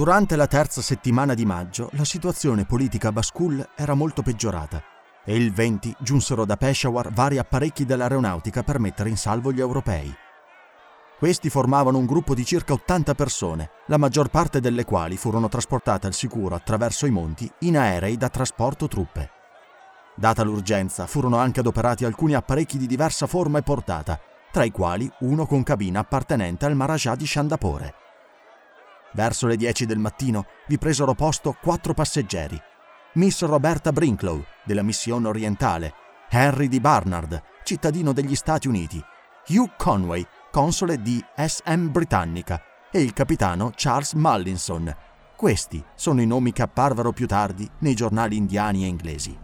Durante la terza settimana di maggio la situazione politica a Baskul era molto peggiorata e il 20 giunsero da Peshawar vari apparecchi dell'aeronautica per mettere in salvo gli europei. Questi formavano un gruppo di circa 80 persone, la maggior parte delle quali furono trasportate al sicuro attraverso i monti in aerei da trasporto truppe. Data l'urgenza, furono anche adoperati alcuni apparecchi di diversa forma e portata, tra i quali uno con cabina appartenente al Maharaja di Shandapore. Verso le 10 del mattino vi presero posto quattro passeggeri. Miss Roberta Brinklow, della missione orientale, Henry D. Barnard, cittadino degli Stati Uniti, Hugh Conway, console di SM Britannica, e il capitano Charles Mallinson. Questi sono i nomi che apparvero più tardi nei giornali indiani e inglesi.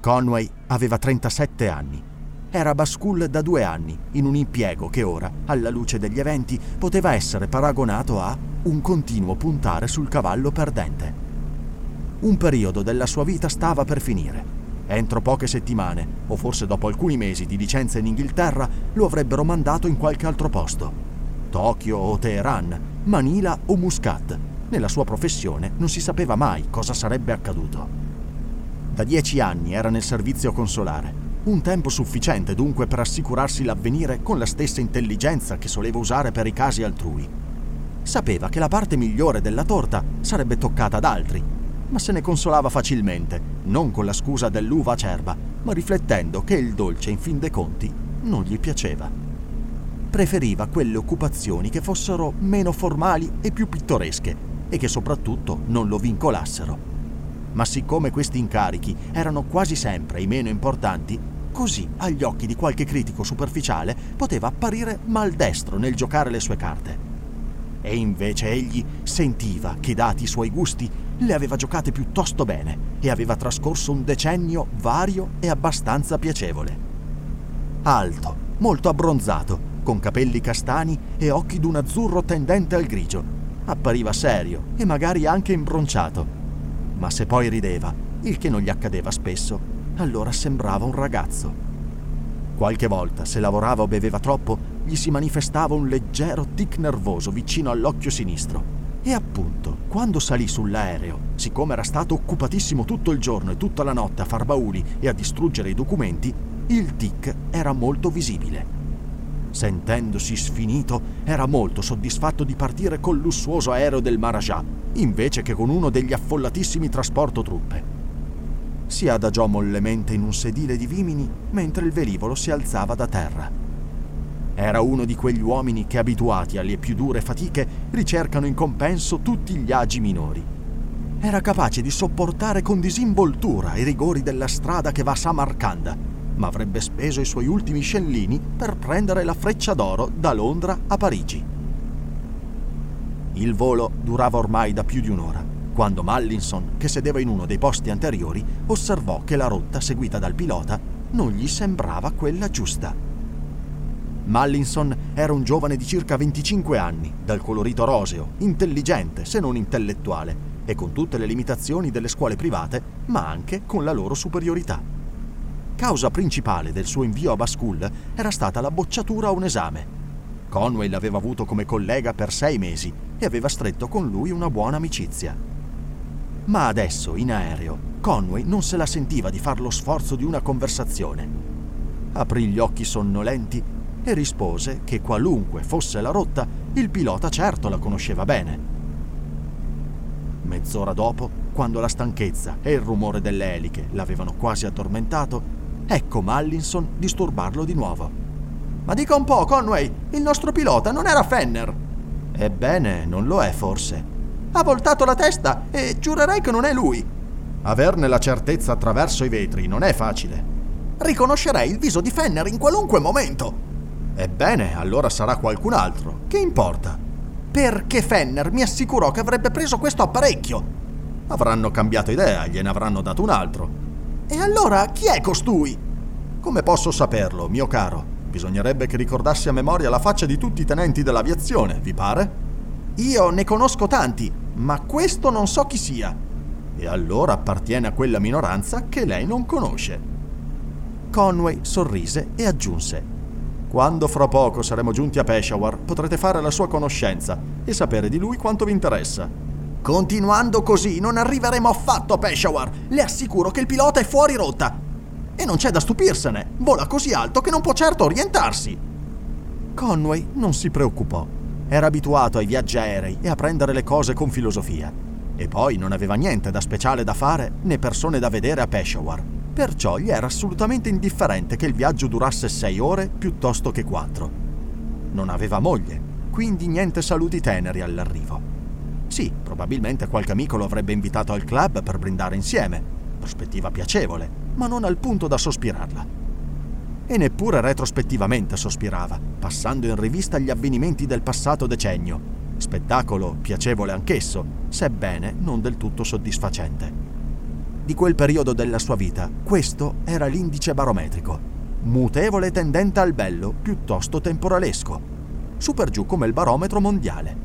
Conway aveva 37 anni era a Baskul da due anni, in un impiego che ora, alla luce degli eventi, poteva essere paragonato a un continuo puntare sul cavallo perdente. Un periodo della sua vita stava per finire. Entro poche settimane, o forse dopo alcuni mesi di licenza in Inghilterra, lo avrebbero mandato in qualche altro posto. Tokyo o Teheran, Manila o Muscat. Nella sua professione non si sapeva mai cosa sarebbe accaduto. Da dieci anni era nel servizio consolare un tempo sufficiente dunque per assicurarsi l'avvenire con la stessa intelligenza che soleva usare per i casi altrui. Sapeva che la parte migliore della torta sarebbe toccata ad altri, ma se ne consolava facilmente, non con la scusa dell'uva acerba, ma riflettendo che il dolce in fin dei conti non gli piaceva. Preferiva quelle occupazioni che fossero meno formali e più pittoresche e che soprattutto non lo vincolassero. Ma siccome questi incarichi erano quasi sempre i meno importanti, Così, agli occhi di qualche critico superficiale, poteva apparire maldestro nel giocare le sue carte. E invece egli sentiva che, dati i suoi gusti, le aveva giocate piuttosto bene e aveva trascorso un decennio vario e abbastanza piacevole. Alto, molto abbronzato, con capelli castani e occhi d'un azzurro tendente al grigio. Appariva serio e magari anche imbronciato. Ma se poi rideva, il che non gli accadeva spesso, allora sembrava un ragazzo. Qualche volta, se lavorava o beveva troppo, gli si manifestava un leggero tic nervoso vicino all'occhio sinistro. E appunto, quando salì sull'aereo, siccome era stato occupatissimo tutto il giorno e tutta la notte a far bauli e a distruggere i documenti, il tic era molto visibile. Sentendosi sfinito, era molto soddisfatto di partire col lussuoso aereo del Maharaja, invece che con uno degli affollatissimi trasporto truppe si adagiò mollemente in un sedile di vimini mentre il velivolo si alzava da terra. Era uno di quegli uomini che, abituati alle più dure fatiche, ricercano in compenso tutti gli agi minori. Era capace di sopportare con disinvoltura i rigori della strada che va a Samarcanda, ma avrebbe speso i suoi ultimi scellini per prendere la freccia d'oro da Londra a Parigi. Il volo durava ormai da più di un'ora quando Mallinson, che sedeva in uno dei posti anteriori, osservò che la rotta seguita dal pilota non gli sembrava quella giusta. Mallinson era un giovane di circa 25 anni, dal colorito roseo, intelligente se non intellettuale, e con tutte le limitazioni delle scuole private, ma anche con la loro superiorità. Causa principale del suo invio a Baskul era stata la bocciatura a un esame. Conway l'aveva avuto come collega per sei mesi e aveva stretto con lui una buona amicizia. Ma adesso, in aereo, Conway non se la sentiva di far lo sforzo di una conversazione. Aprì gli occhi sonnolenti e rispose che qualunque fosse la rotta, il pilota certo la conosceva bene. Mezz'ora dopo, quando la stanchezza e il rumore delle eliche l'avevano quasi addormentato, ecco Mallinson disturbarlo di nuovo. Ma dica un po', Conway, il nostro pilota non era Fenner. Ebbene, non lo è forse. Ha voltato la testa e giurerei che non è lui. Averne la certezza attraverso i vetri non è facile. Riconoscerei il viso di Fenner in qualunque momento. Ebbene, allora sarà qualcun altro. Che importa? Perché Fenner mi assicurò che avrebbe preso questo apparecchio. Avranno cambiato idea, gliene avranno dato un altro. E allora chi è costui? Come posso saperlo, mio caro? Bisognerebbe che ricordassi a memoria la faccia di tutti i tenenti dell'aviazione, vi pare? Io ne conosco tanti, ma questo non so chi sia. E allora appartiene a quella minoranza che lei non conosce. Conway sorrise e aggiunse quando fra poco saremo giunti a Peshawar potrete fare la sua conoscenza e sapere di lui quanto vi interessa. Continuando così non arriveremo affatto a Peshawar. Le assicuro che il pilota è fuori rotta. E non c'è da stupirsene. Vola così alto che non può certo orientarsi. Conway non si preoccupò. Era abituato ai viaggi aerei e a prendere le cose con filosofia. E poi non aveva niente da speciale da fare né persone da vedere a Peshawar. Perciò gli era assolutamente indifferente che il viaggio durasse sei ore piuttosto che quattro. Non aveva moglie, quindi niente saluti teneri all'arrivo. Sì, probabilmente qualche amico lo avrebbe invitato al club per brindare insieme. Prospettiva piacevole, ma non al punto da sospirarla. E neppure retrospettivamente sospirava, passando in rivista gli avvenimenti del passato decennio. Spettacolo piacevole anch'esso, sebbene non del tutto soddisfacente. Di quel periodo della sua vita, questo era l'indice barometrico, mutevole tendente al bello piuttosto temporalesco, su per giù come il barometro mondiale.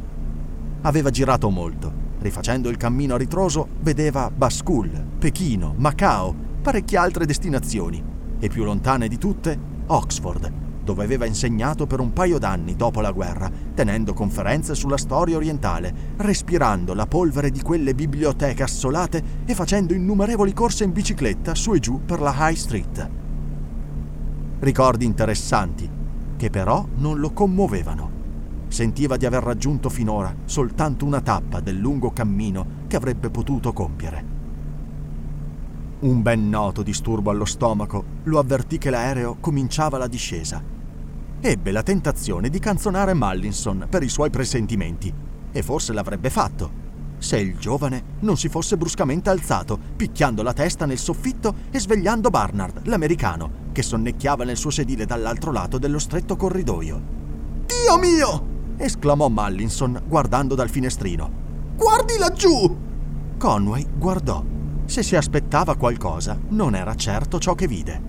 Aveva girato molto, rifacendo il cammino a ritroso vedeva Baskul, Pechino, Macao, parecchie altre destinazioni, e più lontane di tutte Oxford, dove aveva insegnato per un paio d'anni dopo la guerra, tenendo conferenze sulla storia orientale, respirando la polvere di quelle biblioteche assolate e facendo innumerevoli corse in bicicletta su e giù per la High Street. Ricordi interessanti, che però non lo commuovevano. Sentiva di aver raggiunto finora soltanto una tappa del lungo cammino che avrebbe potuto compiere. Un ben noto disturbo allo stomaco lo avvertì che l'aereo cominciava la discesa. Ebbe la tentazione di canzonare Mallinson per i suoi presentimenti, e forse l'avrebbe fatto, se il giovane non si fosse bruscamente alzato, picchiando la testa nel soffitto e svegliando Barnard, l'americano, che sonnecchiava nel suo sedile dall'altro lato dello stretto corridoio. Dio mio! esclamò Mallinson guardando dal finestrino. Guardi laggiù! Conway guardò se si aspettava qualcosa, non era certo ciò che vide.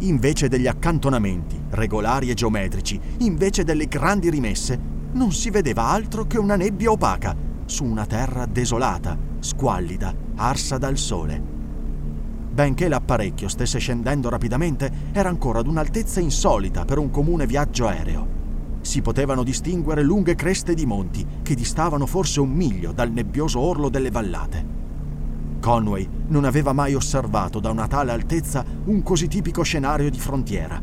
Invece degli accantonamenti, regolari e geometrici, invece delle grandi rimesse, non si vedeva altro che una nebbia opaca su una terra desolata, squallida, arsa dal sole. Benché l'apparecchio stesse scendendo rapidamente, era ancora ad un'altezza insolita per un comune viaggio aereo. Si potevano distinguere lunghe creste di monti che distavano forse un miglio dal nebbioso orlo delle vallate. Conway non aveva mai osservato da una tale altezza un così tipico scenario di frontiera,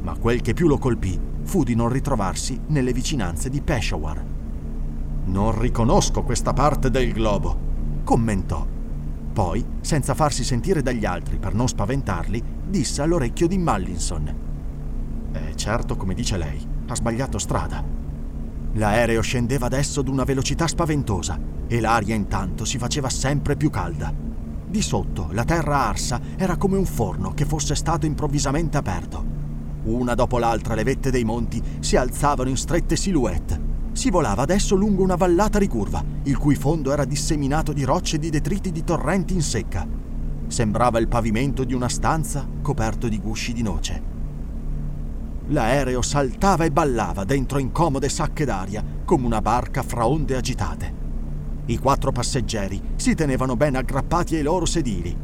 ma quel che più lo colpì fu di non ritrovarsi nelle vicinanze di Peshawar. Non riconosco questa parte del globo, commentò. Poi, senza farsi sentire dagli altri per non spaventarli, disse all'orecchio di Mallinson. Eh, certo, come dice lei, ha sbagliato strada. L'aereo scendeva adesso ad una velocità spaventosa e l'aria intanto si faceva sempre più calda. Di sotto la terra arsa era come un forno che fosse stato improvvisamente aperto. Una dopo l'altra le vette dei monti si alzavano in strette silhouette. Si volava adesso lungo una vallata ricurva, il cui fondo era disseminato di rocce e di detriti di torrenti in secca. Sembrava il pavimento di una stanza coperto di gusci di noce. L'aereo saltava e ballava dentro incomode sacche d'aria come una barca fra onde agitate. I quattro passeggeri si tenevano ben aggrappati ai loro sedili.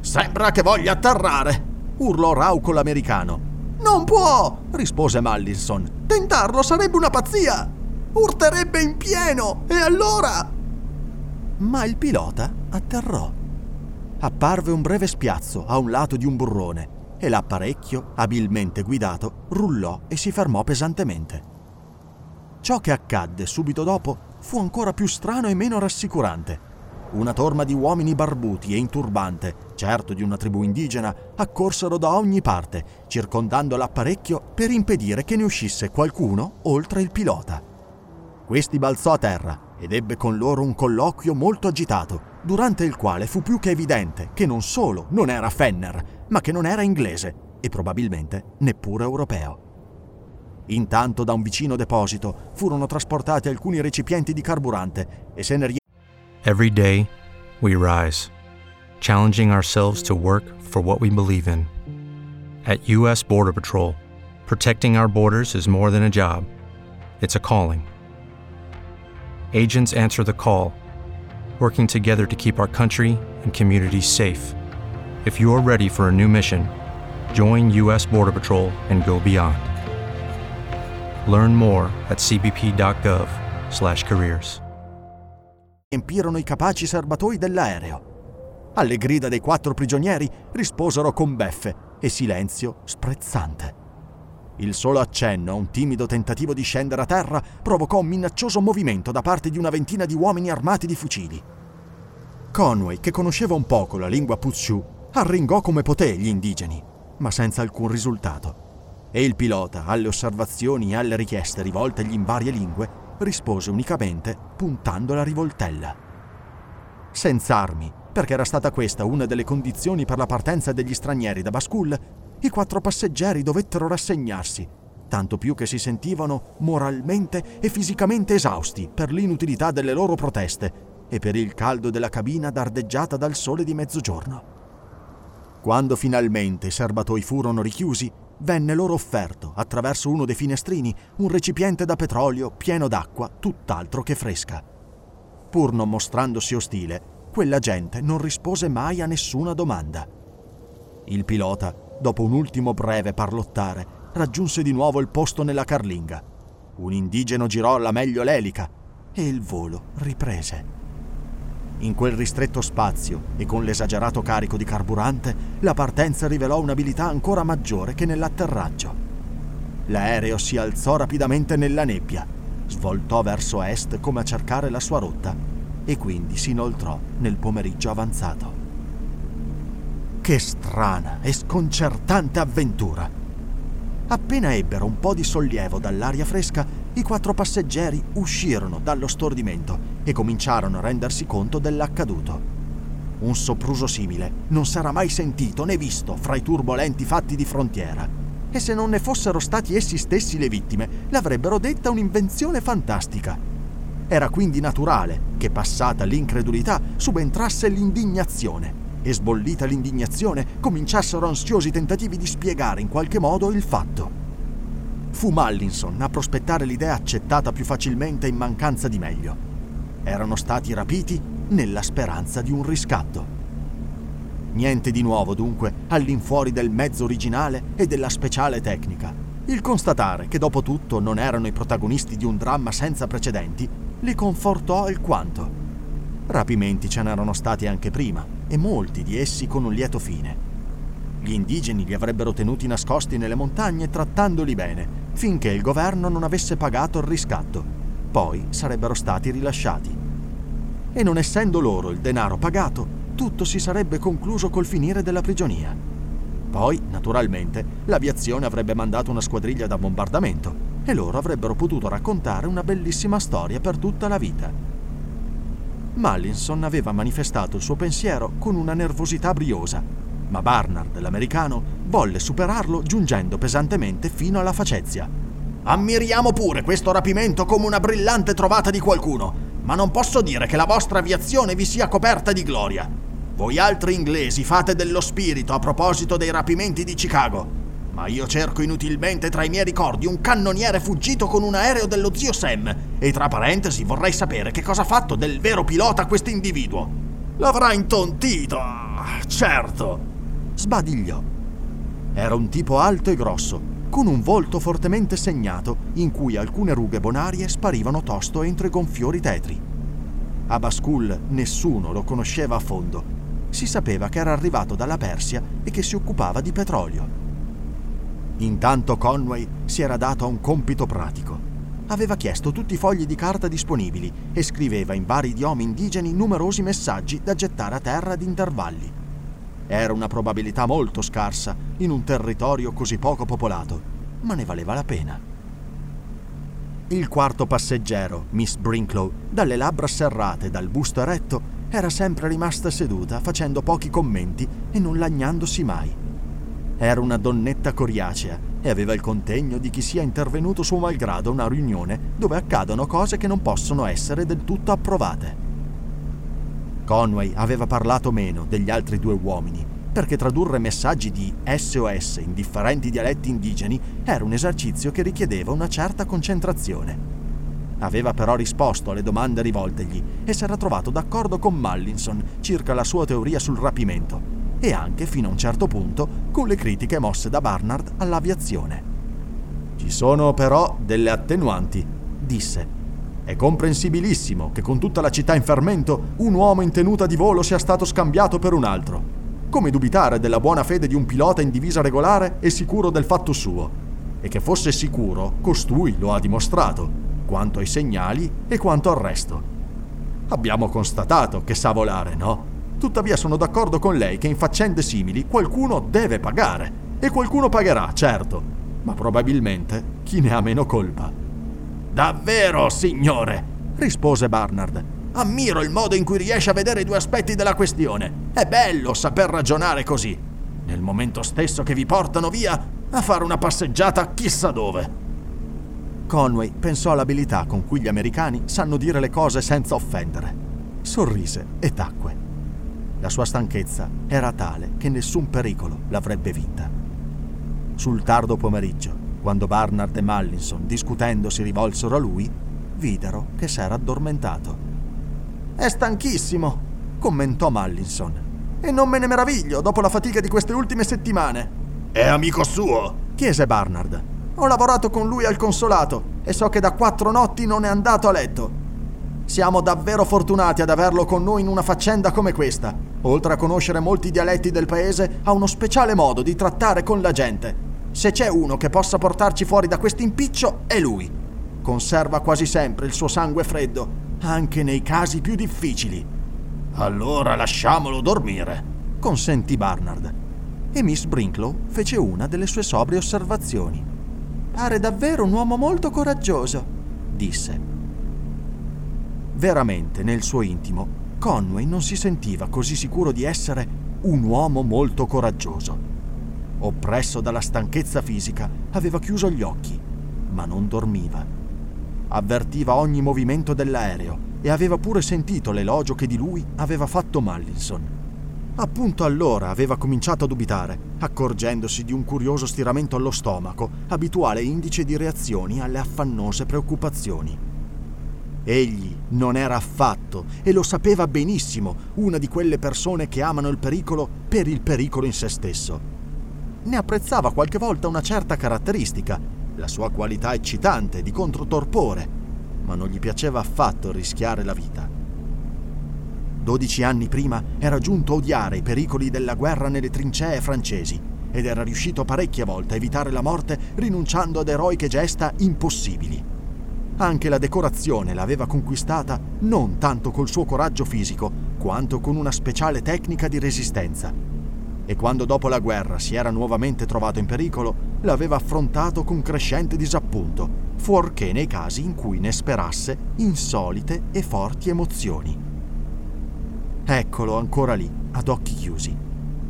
Sembra che voglia atterrare! urlò rauco l'americano. Non può! rispose Mallinson. Tentarlo sarebbe una pazzia! Urterebbe in pieno! E allora? Ma il pilota atterrò. Apparve un breve spiazzo a un lato di un burrone e l'apparecchio, abilmente guidato, rullò e si fermò pesantemente. Ciò che accadde subito dopo fu ancora più strano e meno rassicurante. Una torma di uomini barbuti e in turbante, certo di una tribù indigena, accorsero da ogni parte, circondando l'apparecchio per impedire che ne uscisse qualcuno oltre il pilota. Questi balzò a terra ed ebbe con loro un colloquio molto agitato, durante il quale fu più che evidente che non solo non era Fenner, ma che non era inglese e probabilmente neppure europeo. Intanto da un vicino deposito furono trasportati alcuni recipienti di carburante e se ne rie- Every day, we rise, challenging ourselves to work for what we believe in. At U.S. Border Patrol, protecting our borders is more than a job, it's a calling. Agents answer the call, working together to keep our country and communities safe. If you are ready for a new mission, join U.S. Border Patrol and go beyond. Learn more at cbp.gov/careers. riempirono i capaci serbatoi dell'aereo. Alle grida dei quattro prigionieri risposero con beffe e silenzio sprezzante. Il solo accenno a un timido tentativo di scendere a terra provocò un minaccioso movimento da parte di una ventina di uomini armati di fucili. Conway, che conosceva un poco la lingua Putshu, arringò come poté gli indigeni, ma senza alcun risultato. E il pilota, alle osservazioni e alle richieste rivoltegli in varie lingue, rispose unicamente puntando la rivoltella. Senza armi, perché era stata questa una delle condizioni per la partenza degli stranieri da Baskul, i quattro passeggeri dovettero rassegnarsi, tanto più che si sentivano moralmente e fisicamente esausti per l'inutilità delle loro proteste e per il caldo della cabina dardeggiata dal sole di mezzogiorno. Quando finalmente i serbatoi furono richiusi, venne loro offerto, attraverso uno dei finestrini, un recipiente da petrolio pieno d'acqua tutt'altro che fresca. Pur non mostrandosi ostile, quella gente non rispose mai a nessuna domanda. Il pilota, dopo un ultimo breve parlottare, raggiunse di nuovo il posto nella carlinga. Un indigeno girò alla meglio l'elica e il volo riprese. In quel ristretto spazio e con l'esagerato carico di carburante, la partenza rivelò un'abilità ancora maggiore che nell'atterraggio. L'aereo si alzò rapidamente nella nebbia, svoltò verso est come a cercare la sua rotta e quindi si inoltrò nel pomeriggio avanzato. Che strana e sconcertante avventura! Appena ebbero un po' di sollievo dall'aria fresca, i quattro passeggeri uscirono dallo stordimento e cominciarono a rendersi conto dell'accaduto. Un sopruso simile non sarà mai sentito né visto fra i turbolenti fatti di frontiera. E se non ne fossero stati essi stessi le vittime, l'avrebbero detta un'invenzione fantastica. Era quindi naturale che, passata l'incredulità, subentrasse l'indignazione e sbollita l'indignazione cominciassero ansiosi tentativi di spiegare in qualche modo il fatto. Fu Mallinson a prospettare l'idea accettata più facilmente in mancanza di meglio. Erano stati rapiti nella speranza di un riscatto. Niente di nuovo dunque all'infuori del mezzo originale e della speciale tecnica. Il constatare che dopo tutto non erano i protagonisti di un dramma senza precedenti li confortò alquanto. Rapimenti ce n'erano stati anche prima e molti di essi con un lieto fine. Gli indigeni li avrebbero tenuti nascosti nelle montagne trattandoli bene, finché il governo non avesse pagato il riscatto. Poi sarebbero stati rilasciati. E non essendo loro il denaro pagato, tutto si sarebbe concluso col finire della prigionia. Poi, naturalmente, l'aviazione avrebbe mandato una squadriglia da bombardamento e loro avrebbero potuto raccontare una bellissima storia per tutta la vita. Mallinson aveva manifestato il suo pensiero con una nervosità briosa, ma Barnard, l'americano, volle superarlo giungendo pesantemente fino alla facezia. Ammiriamo pure questo rapimento come una brillante trovata di qualcuno, ma non posso dire che la vostra aviazione vi sia coperta di gloria. Voi altri inglesi fate dello spirito a proposito dei rapimenti di Chicago, ma io cerco inutilmente tra i miei ricordi un cannoniere fuggito con un aereo dello zio Sam e tra parentesi vorrei sapere che cosa ha fatto del vero pilota questo individuo. L'avrà intontito, certo, sbadigliò. Era un tipo alto e grosso, con un volto fortemente segnato in cui alcune rughe bonarie sparivano tosto entro i gonfiori tetri. A Baskul nessuno lo conosceva a fondo. Si sapeva che era arrivato dalla Persia e che si occupava di petrolio. Intanto Conway si era dato a un compito pratico. aveva chiesto tutti i fogli di carta disponibili e scriveva in vari idiomi indigeni numerosi messaggi da gettare a terra ad intervalli. Era una probabilità molto scarsa in un territorio così poco popolato, ma ne valeva la pena. Il quarto passeggero, Miss Brinklow, dalle labbra serrate e dal busto eretto, era sempre rimasta seduta facendo pochi commenti e non lagnandosi mai. Era una donnetta coriacea e aveva il contegno di chi sia intervenuto suo malgrado a una riunione dove accadono cose che non possono essere del tutto approvate. Conway aveva parlato meno degli altri due uomini perché tradurre messaggi di SOS in differenti dialetti indigeni era un esercizio che richiedeva una certa concentrazione. Aveva però risposto alle domande rivoltegli e si era trovato d'accordo con Mallinson circa la sua teoria sul rapimento e anche, fino a un certo punto, con le critiche mosse da Barnard all'aviazione. Ci sono però delle attenuanti, disse. È comprensibilissimo che con tutta la città in fermento un uomo in tenuta di volo sia stato scambiato per un altro. Come dubitare della buona fede di un pilota in divisa regolare e sicuro del fatto suo? E che fosse sicuro, costui lo ha dimostrato quanto ai segnali e quanto al resto. Abbiamo constatato che sa volare, no? Tuttavia sono d'accordo con lei che in faccende simili qualcuno deve pagare. E qualcuno pagherà, certo, ma probabilmente chi ne ha meno colpa. Davvero, signore, rispose Barnard. Ammiro il modo in cui riesce a vedere i due aspetti della questione. È bello saper ragionare così. Nel momento stesso che vi portano via a fare una passeggiata chissà dove. Conway pensò all'abilità con cui gli americani sanno dire le cose senza offendere. Sorrise e tacque. La sua stanchezza era tale che nessun pericolo l'avrebbe vinta. Sul tardo pomeriggio, quando Barnard e Mallinson discutendo si rivolsero a lui, videro che s'era addormentato. È stanchissimo, commentò Mallinson. E non me ne meraviglio dopo la fatica di queste ultime settimane. È amico suo? chiese Barnard. Ho lavorato con lui al consolato e so che da quattro notti non è andato a letto. Siamo davvero fortunati ad averlo con noi in una faccenda come questa. Oltre a conoscere molti dialetti del paese, ha uno speciale modo di trattare con la gente. Se c'è uno che possa portarci fuori da questo impiccio, è lui. Conserva quasi sempre il suo sangue freddo, anche nei casi più difficili. Allora lasciamolo dormire, consentì Barnard. E Miss Brinklow fece una delle sue sobrie osservazioni. Pare davvero un uomo molto coraggioso, disse. Veramente, nel suo intimo, Conway non si sentiva così sicuro di essere un uomo molto coraggioso. Oppresso dalla stanchezza fisica, aveva chiuso gli occhi, ma non dormiva. Avvertiva ogni movimento dell'aereo e aveva pure sentito l'elogio che di lui aveva fatto Mallinson. Appunto allora aveva cominciato a dubitare, accorgendosi di un curioso stiramento allo stomaco, abituale indice di reazioni alle affannose preoccupazioni. Egli non era affatto, e lo sapeva benissimo, una di quelle persone che amano il pericolo per il pericolo in se stesso. Ne apprezzava qualche volta una certa caratteristica, la sua qualità eccitante di controtorpore, ma non gli piaceva affatto rischiare la vita. Dodici anni prima era giunto a odiare i pericoli della guerra nelle trincee francesi ed era riuscito parecchie volte a evitare la morte rinunciando ad eroiche gesta impossibili. Anche la decorazione l'aveva conquistata non tanto col suo coraggio fisico, quanto con una speciale tecnica di resistenza. E quando dopo la guerra si era nuovamente trovato in pericolo, l'aveva affrontato con crescente disappunto, fuorché nei casi in cui ne sperasse insolite e forti emozioni. Eccolo ancora lì, ad occhi chiusi.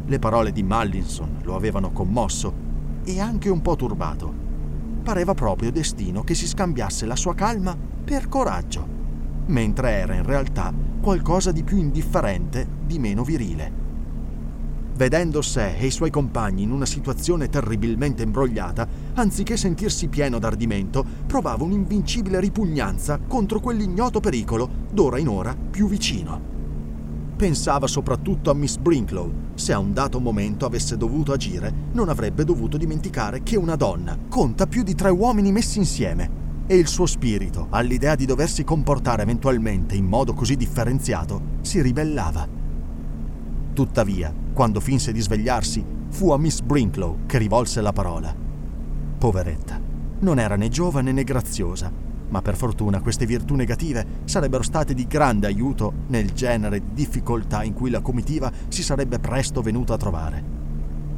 Le parole di Mallinson lo avevano commosso e anche un po' turbato. Pareva proprio destino che si scambiasse la sua calma per coraggio, mentre era in realtà qualcosa di più indifferente, di meno virile. Vedendo sé e i suoi compagni in una situazione terribilmente imbrogliata, anziché sentirsi pieno d'ardimento, provava un'invincibile ripugnanza contro quell'ignoto pericolo, d'ora in ora più vicino. Pensava soprattutto a Miss Brinklow. Se a un dato momento avesse dovuto agire, non avrebbe dovuto dimenticare che una donna conta più di tre uomini messi insieme. E il suo spirito, all'idea di doversi comportare eventualmente in modo così differenziato, si ribellava. Tuttavia, quando finse di svegliarsi, fu a Miss Brinklow che rivolse la parola. Poveretta, non era né giovane né graziosa, ma per fortuna queste virtù negative sarebbero state di grande aiuto nel genere di difficoltà in cui la comitiva si sarebbe presto venuta a trovare.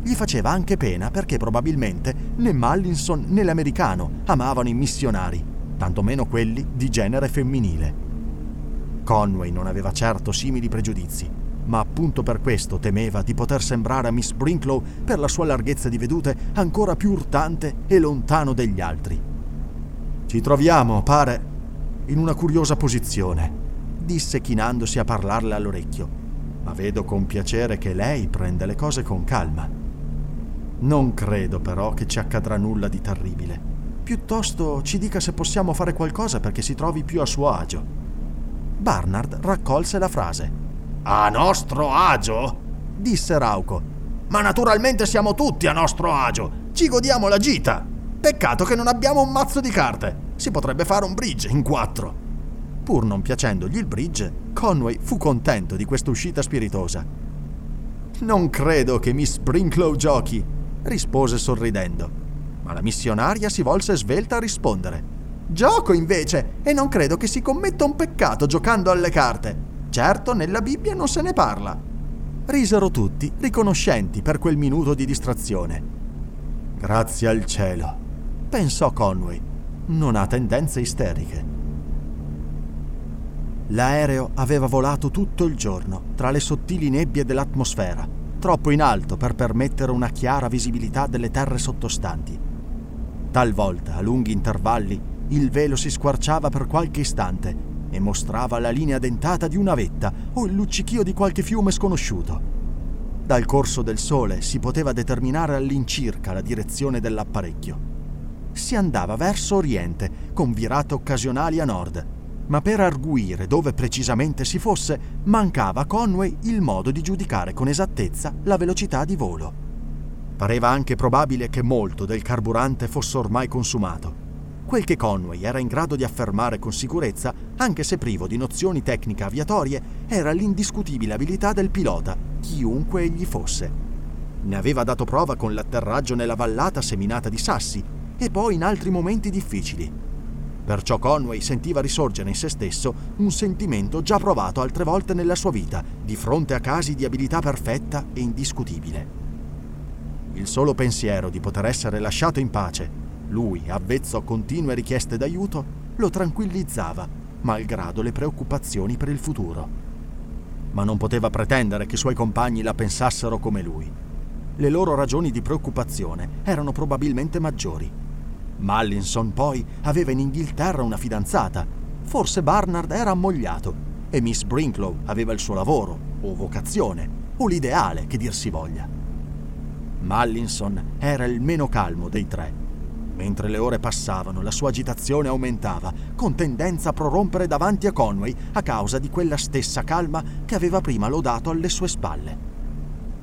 Gli faceva anche pena perché probabilmente né Mallinson né l'americano amavano i missionari, tantomeno quelli di genere femminile. Conway non aveva certo simili pregiudizi, ma appunto per questo temeva di poter sembrare a Miss Brinklow, per la sua larghezza di vedute, ancora più urtante e lontano degli altri. Ci troviamo, pare, in una curiosa posizione, disse chinandosi a parlarle all'orecchio, ma vedo con piacere che lei prende le cose con calma. Non credo però che ci accadrà nulla di terribile. Piuttosto ci dica se possiamo fare qualcosa perché si trovi più a suo agio. Barnard raccolse la frase a nostro agio? disse Rauco. Ma naturalmente siamo tutti a nostro agio. Ci godiamo la gita. Peccato che non abbiamo un mazzo di carte. Si potrebbe fare un bridge in quattro. Pur non piacendogli il bridge, Conway fu contento di questa uscita spiritosa. Non credo che Miss Brinklow giochi, rispose sorridendo. Ma la missionaria si volse svelta a rispondere. Gioco invece, e non credo che si commetta un peccato giocando alle carte. Certo, nella Bibbia non se ne parla. Risero tutti, riconoscenti per quel minuto di distrazione. Grazie al cielo, pensò Conway. Non ha tendenze isteriche. L'aereo aveva volato tutto il giorno tra le sottili nebbie dell'atmosfera, troppo in alto per permettere una chiara visibilità delle terre sottostanti. Talvolta, a lunghi intervalli, il velo si squarciava per qualche istante e mostrava la linea dentata di una vetta o il luccichio di qualche fiume sconosciuto. Dal corso del sole si poteva determinare all'incirca la direzione dell'apparecchio. Si andava verso oriente, con virate occasionali a nord, ma per arguire dove precisamente si fosse, mancava a Conway il modo di giudicare con esattezza la velocità di volo. Pareva anche probabile che molto del carburante fosse ormai consumato Quel che Conway era in grado di affermare con sicurezza, anche se privo di nozioni tecniche aviatorie, era l'indiscutibile abilità del pilota, chiunque egli fosse. Ne aveva dato prova con l'atterraggio nella vallata seminata di sassi e poi in altri momenti difficili. Perciò Conway sentiva risorgere in se stesso un sentimento già provato altre volte nella sua vita, di fronte a casi di abilità perfetta e indiscutibile. Il solo pensiero di poter essere lasciato in pace lui, avvezzo a continue richieste d'aiuto, lo tranquillizzava, malgrado le preoccupazioni per il futuro. Ma non poteva pretendere che i suoi compagni la pensassero come lui. Le loro ragioni di preoccupazione erano probabilmente maggiori. Mallinson poi aveva in Inghilterra una fidanzata, forse Barnard era ammogliato e Miss Brinklow aveva il suo lavoro, o vocazione, o l'ideale che dir si voglia. Mallinson era il meno calmo dei tre Mentre le ore passavano, la sua agitazione aumentava, con tendenza a prorompere davanti a Conway a causa di quella stessa calma che aveva prima lodato alle sue spalle.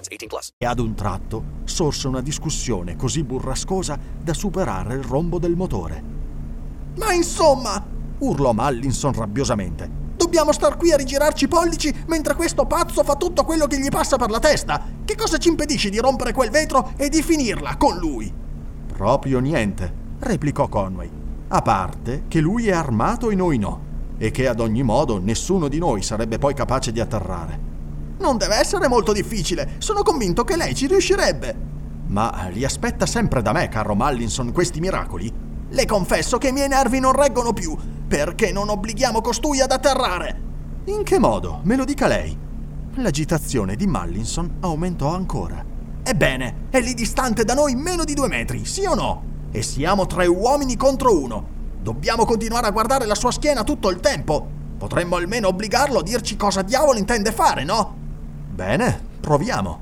18 plus. E ad un tratto sorse una discussione così burrascosa da superare il rombo del motore. Ma insomma, urlò Mallinson rabbiosamente. Dobbiamo star qui a rigirarci i pollici mentre questo pazzo fa tutto quello che gli passa per la testa. Che cosa ci impedisce di rompere quel vetro e di finirla con lui? Proprio niente replicò Conway. A parte che lui è armato e noi no, e che ad ogni modo nessuno di noi sarebbe poi capace di atterrare. Non deve essere molto difficile, sono convinto che lei ci riuscirebbe. Ma li aspetta sempre da me, caro Mallinson, questi miracoli? Le confesso che i miei nervi non reggono più. Perché non obblighiamo costui ad atterrare? In che modo? Me lo dica lei. L'agitazione di Mallinson aumentò ancora. Ebbene, è lì distante da noi meno di due metri, sì o no? E siamo tre uomini contro uno. Dobbiamo continuare a guardare la sua schiena tutto il tempo. Potremmo almeno obbligarlo a dirci cosa diavolo intende fare, no? Bene, proviamo.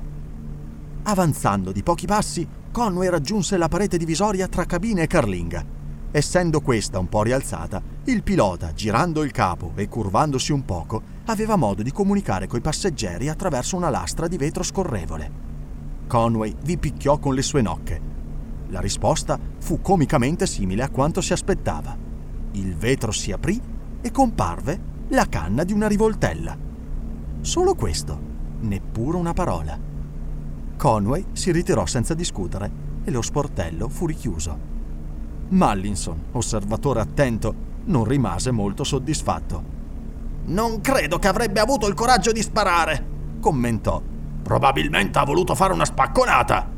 Avanzando di pochi passi, Conway raggiunse la parete divisoria tra cabina e carlinga. Essendo questa un po' rialzata, il pilota, girando il capo e curvandosi un poco, aveva modo di comunicare coi passeggeri attraverso una lastra di vetro scorrevole. Conway vi picchiò con le sue nocche. La risposta fu comicamente simile a quanto si aspettava. Il vetro si aprì e comparve la canna di una rivoltella. Solo questo, neppure una parola. Conway si ritirò senza discutere e lo sportello fu richiuso. Mallinson, osservatore attento, non rimase molto soddisfatto. Non credo che avrebbe avuto il coraggio di sparare, commentò. Probabilmente ha voluto fare una spacconata.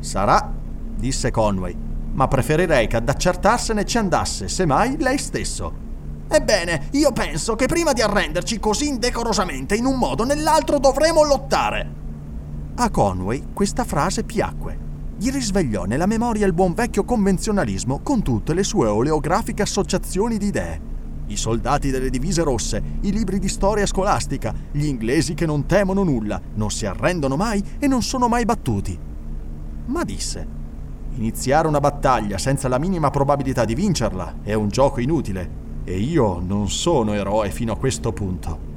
Sarà, disse Conway, ma preferirei che ad accertarsene ci andasse, semmai, lei stesso. Ebbene, io penso che prima di arrenderci così indecorosamente, in un modo o nell'altro dovremo lottare. A Conway questa frase piacque. Gli risvegliò nella memoria il buon vecchio convenzionalismo con tutte le sue oleografiche associazioni di idee. I soldati delle divise rosse, i libri di storia scolastica, gli inglesi che non temono nulla, non si arrendono mai e non sono mai battuti. Ma disse, iniziare una battaglia senza la minima probabilità di vincerla è un gioco inutile e io non sono eroe fino a questo punto.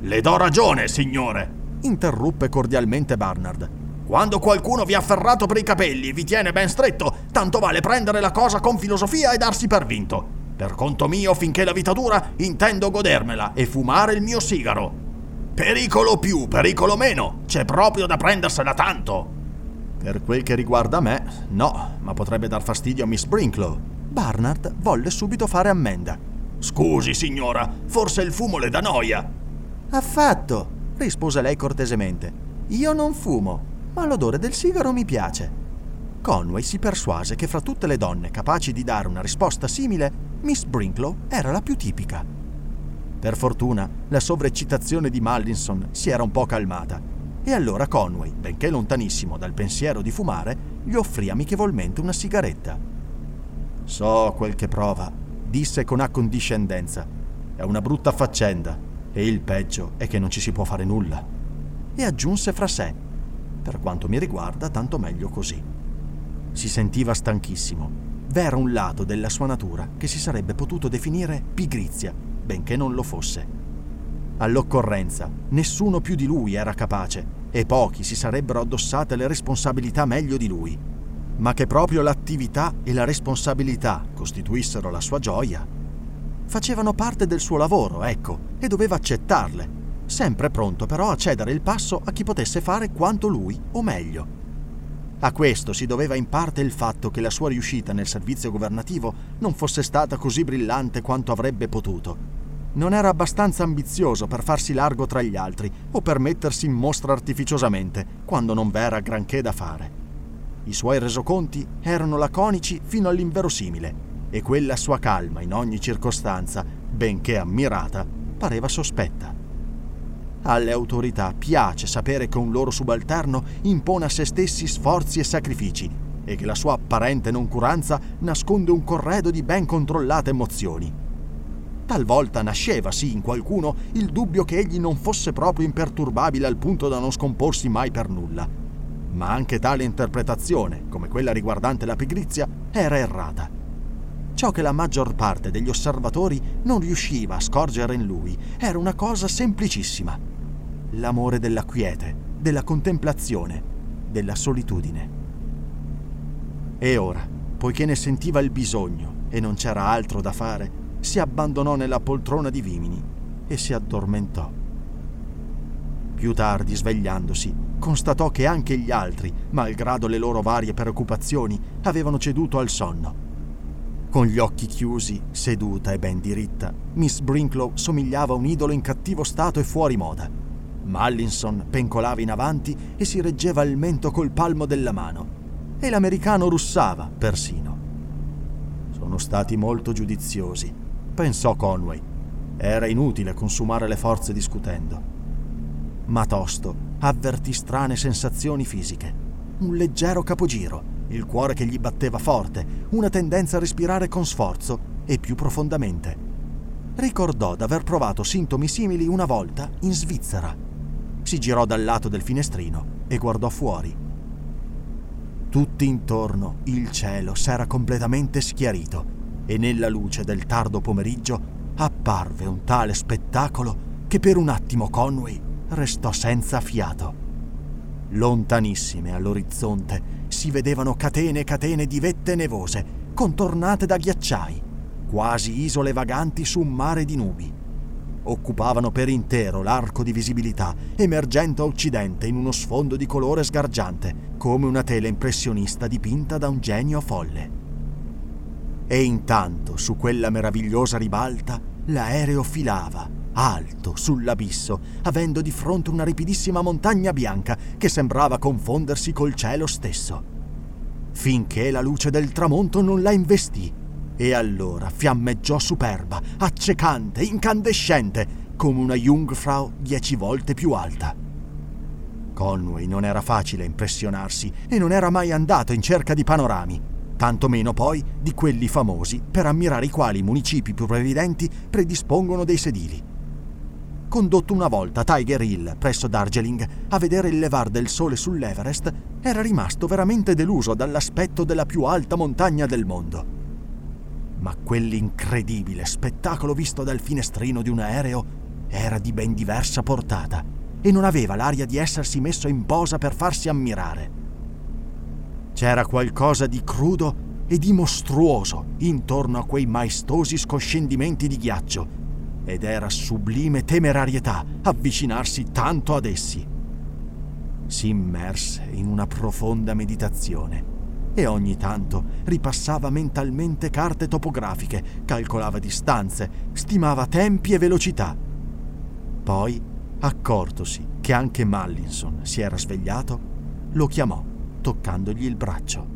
Le do ragione, signore, interruppe cordialmente Barnard. Quando qualcuno vi ha afferrato per i capelli e vi tiene ben stretto, tanto vale prendere la cosa con filosofia e darsi per vinto. Per conto mio, finché la vita dura, intendo godermela e fumare il mio sigaro. Pericolo più, pericolo meno, c'è proprio da prendersela tanto. Per quel che riguarda me, no, ma potrebbe dar fastidio a Miss Brinklow. Barnard volle subito fare ammenda. Scusi, signora, forse il fumo le dà noia. Affatto, rispose lei cortesemente. Io non fumo, ma l'odore del sigaro mi piace. Conway si persuase che fra tutte le donne capaci di dare una risposta simile, Miss Brinklow era la più tipica. Per fortuna, la sovreccitazione di Mallinson si era un po' calmata e allora Conway, benché lontanissimo dal pensiero di fumare, gli offrì amichevolmente una sigaretta. So quel che prova, disse con accondiscendenza. È una brutta faccenda e il peggio è che non ci si può fare nulla. E aggiunse fra sé, per quanto mi riguarda, tanto meglio così. Si sentiva stanchissimo. V'era un lato della sua natura che si sarebbe potuto definire pigrizia, benché non lo fosse. All'occorrenza, nessuno più di lui era capace e pochi si sarebbero addossate le responsabilità meglio di lui. Ma che proprio l'attività e la responsabilità costituissero la sua gioia, facevano parte del suo lavoro, ecco, e doveva accettarle, sempre pronto però a cedere il passo a chi potesse fare quanto lui o meglio. A questo si doveva in parte il fatto che la sua riuscita nel servizio governativo non fosse stata così brillante quanto avrebbe potuto. Non era abbastanza ambizioso per farsi largo tra gli altri o per mettersi in mostra artificiosamente, quando non v'era granché da fare. I suoi resoconti erano laconici fino all'inverosimile e quella sua calma in ogni circostanza, benché ammirata, pareva sospetta. Alle autorità piace sapere che un loro subalterno impone a se stessi sforzi e sacrifici e che la sua apparente noncuranza nasconde un corredo di ben controllate emozioni. Talvolta nasceva, sì, in qualcuno il dubbio che egli non fosse proprio imperturbabile al punto da non scomporsi mai per nulla. Ma anche tale interpretazione, come quella riguardante la pigrizia, era errata. Ciò che la maggior parte degli osservatori non riusciva a scorgere in lui era una cosa semplicissima l'amore della quiete, della contemplazione, della solitudine. E ora, poiché ne sentiva il bisogno e non c'era altro da fare, si abbandonò nella poltrona di vimini e si addormentò. Più tardi, svegliandosi, constatò che anche gli altri, malgrado le loro varie preoccupazioni, avevano ceduto al sonno. Con gli occhi chiusi, seduta e ben diritta, Miss Brinklow somigliava a un idolo in cattivo stato e fuori moda. Mallinson pencolava in avanti e si reggeva il mento col palmo della mano. E l'americano russava, persino. Sono stati molto giudiziosi, pensò Conway. Era inutile consumare le forze discutendo. Ma tosto avvertì strane sensazioni fisiche. Un leggero capogiro, il cuore che gli batteva forte, una tendenza a respirare con sforzo e più profondamente. Ricordò d'aver provato sintomi simili una volta in Svizzera si girò dal lato del finestrino e guardò fuori. Tutti intorno il cielo s'era completamente schiarito e nella luce del tardo pomeriggio apparve un tale spettacolo che per un attimo Conway restò senza fiato. Lontanissime all'orizzonte si vedevano catene e catene di vette nevose, contornate da ghiacciai, quasi isole vaganti su un mare di nubi. Occupavano per intero l'arco di visibilità, emergendo a occidente in uno sfondo di colore sgargiante, come una tela impressionista dipinta da un genio folle. E intanto, su quella meravigliosa ribalta, l'aereo filava, alto, sull'abisso, avendo di fronte una ripidissima montagna bianca che sembrava confondersi col cielo stesso. Finché la luce del tramonto non la investì, e allora fiammeggiò superba, accecante, incandescente, come una Jungfrau dieci volte più alta. Conway non era facile impressionarsi e non era mai andato in cerca di panorami, tantomeno poi di quelli famosi per ammirare i quali i municipi più previdenti predispongono dei sedili. Condotto una volta a Tiger Hill, presso Darjeeling, a vedere il levar del sole sull'Everest, era rimasto veramente deluso dall'aspetto della più alta montagna del mondo. Ma quell'incredibile spettacolo visto dal finestrino di un aereo era di ben diversa portata e non aveva l'aria di essersi messo in posa per farsi ammirare. C'era qualcosa di crudo e di mostruoso intorno a quei maestosi scoscendimenti di ghiaccio ed era sublime temerarietà avvicinarsi tanto ad essi. Si immerse in una profonda meditazione e ogni tanto ripassava mentalmente carte topografiche, calcolava distanze, stimava tempi e velocità. Poi, accortosi che anche Mallinson si era svegliato, lo chiamò toccandogli il braccio.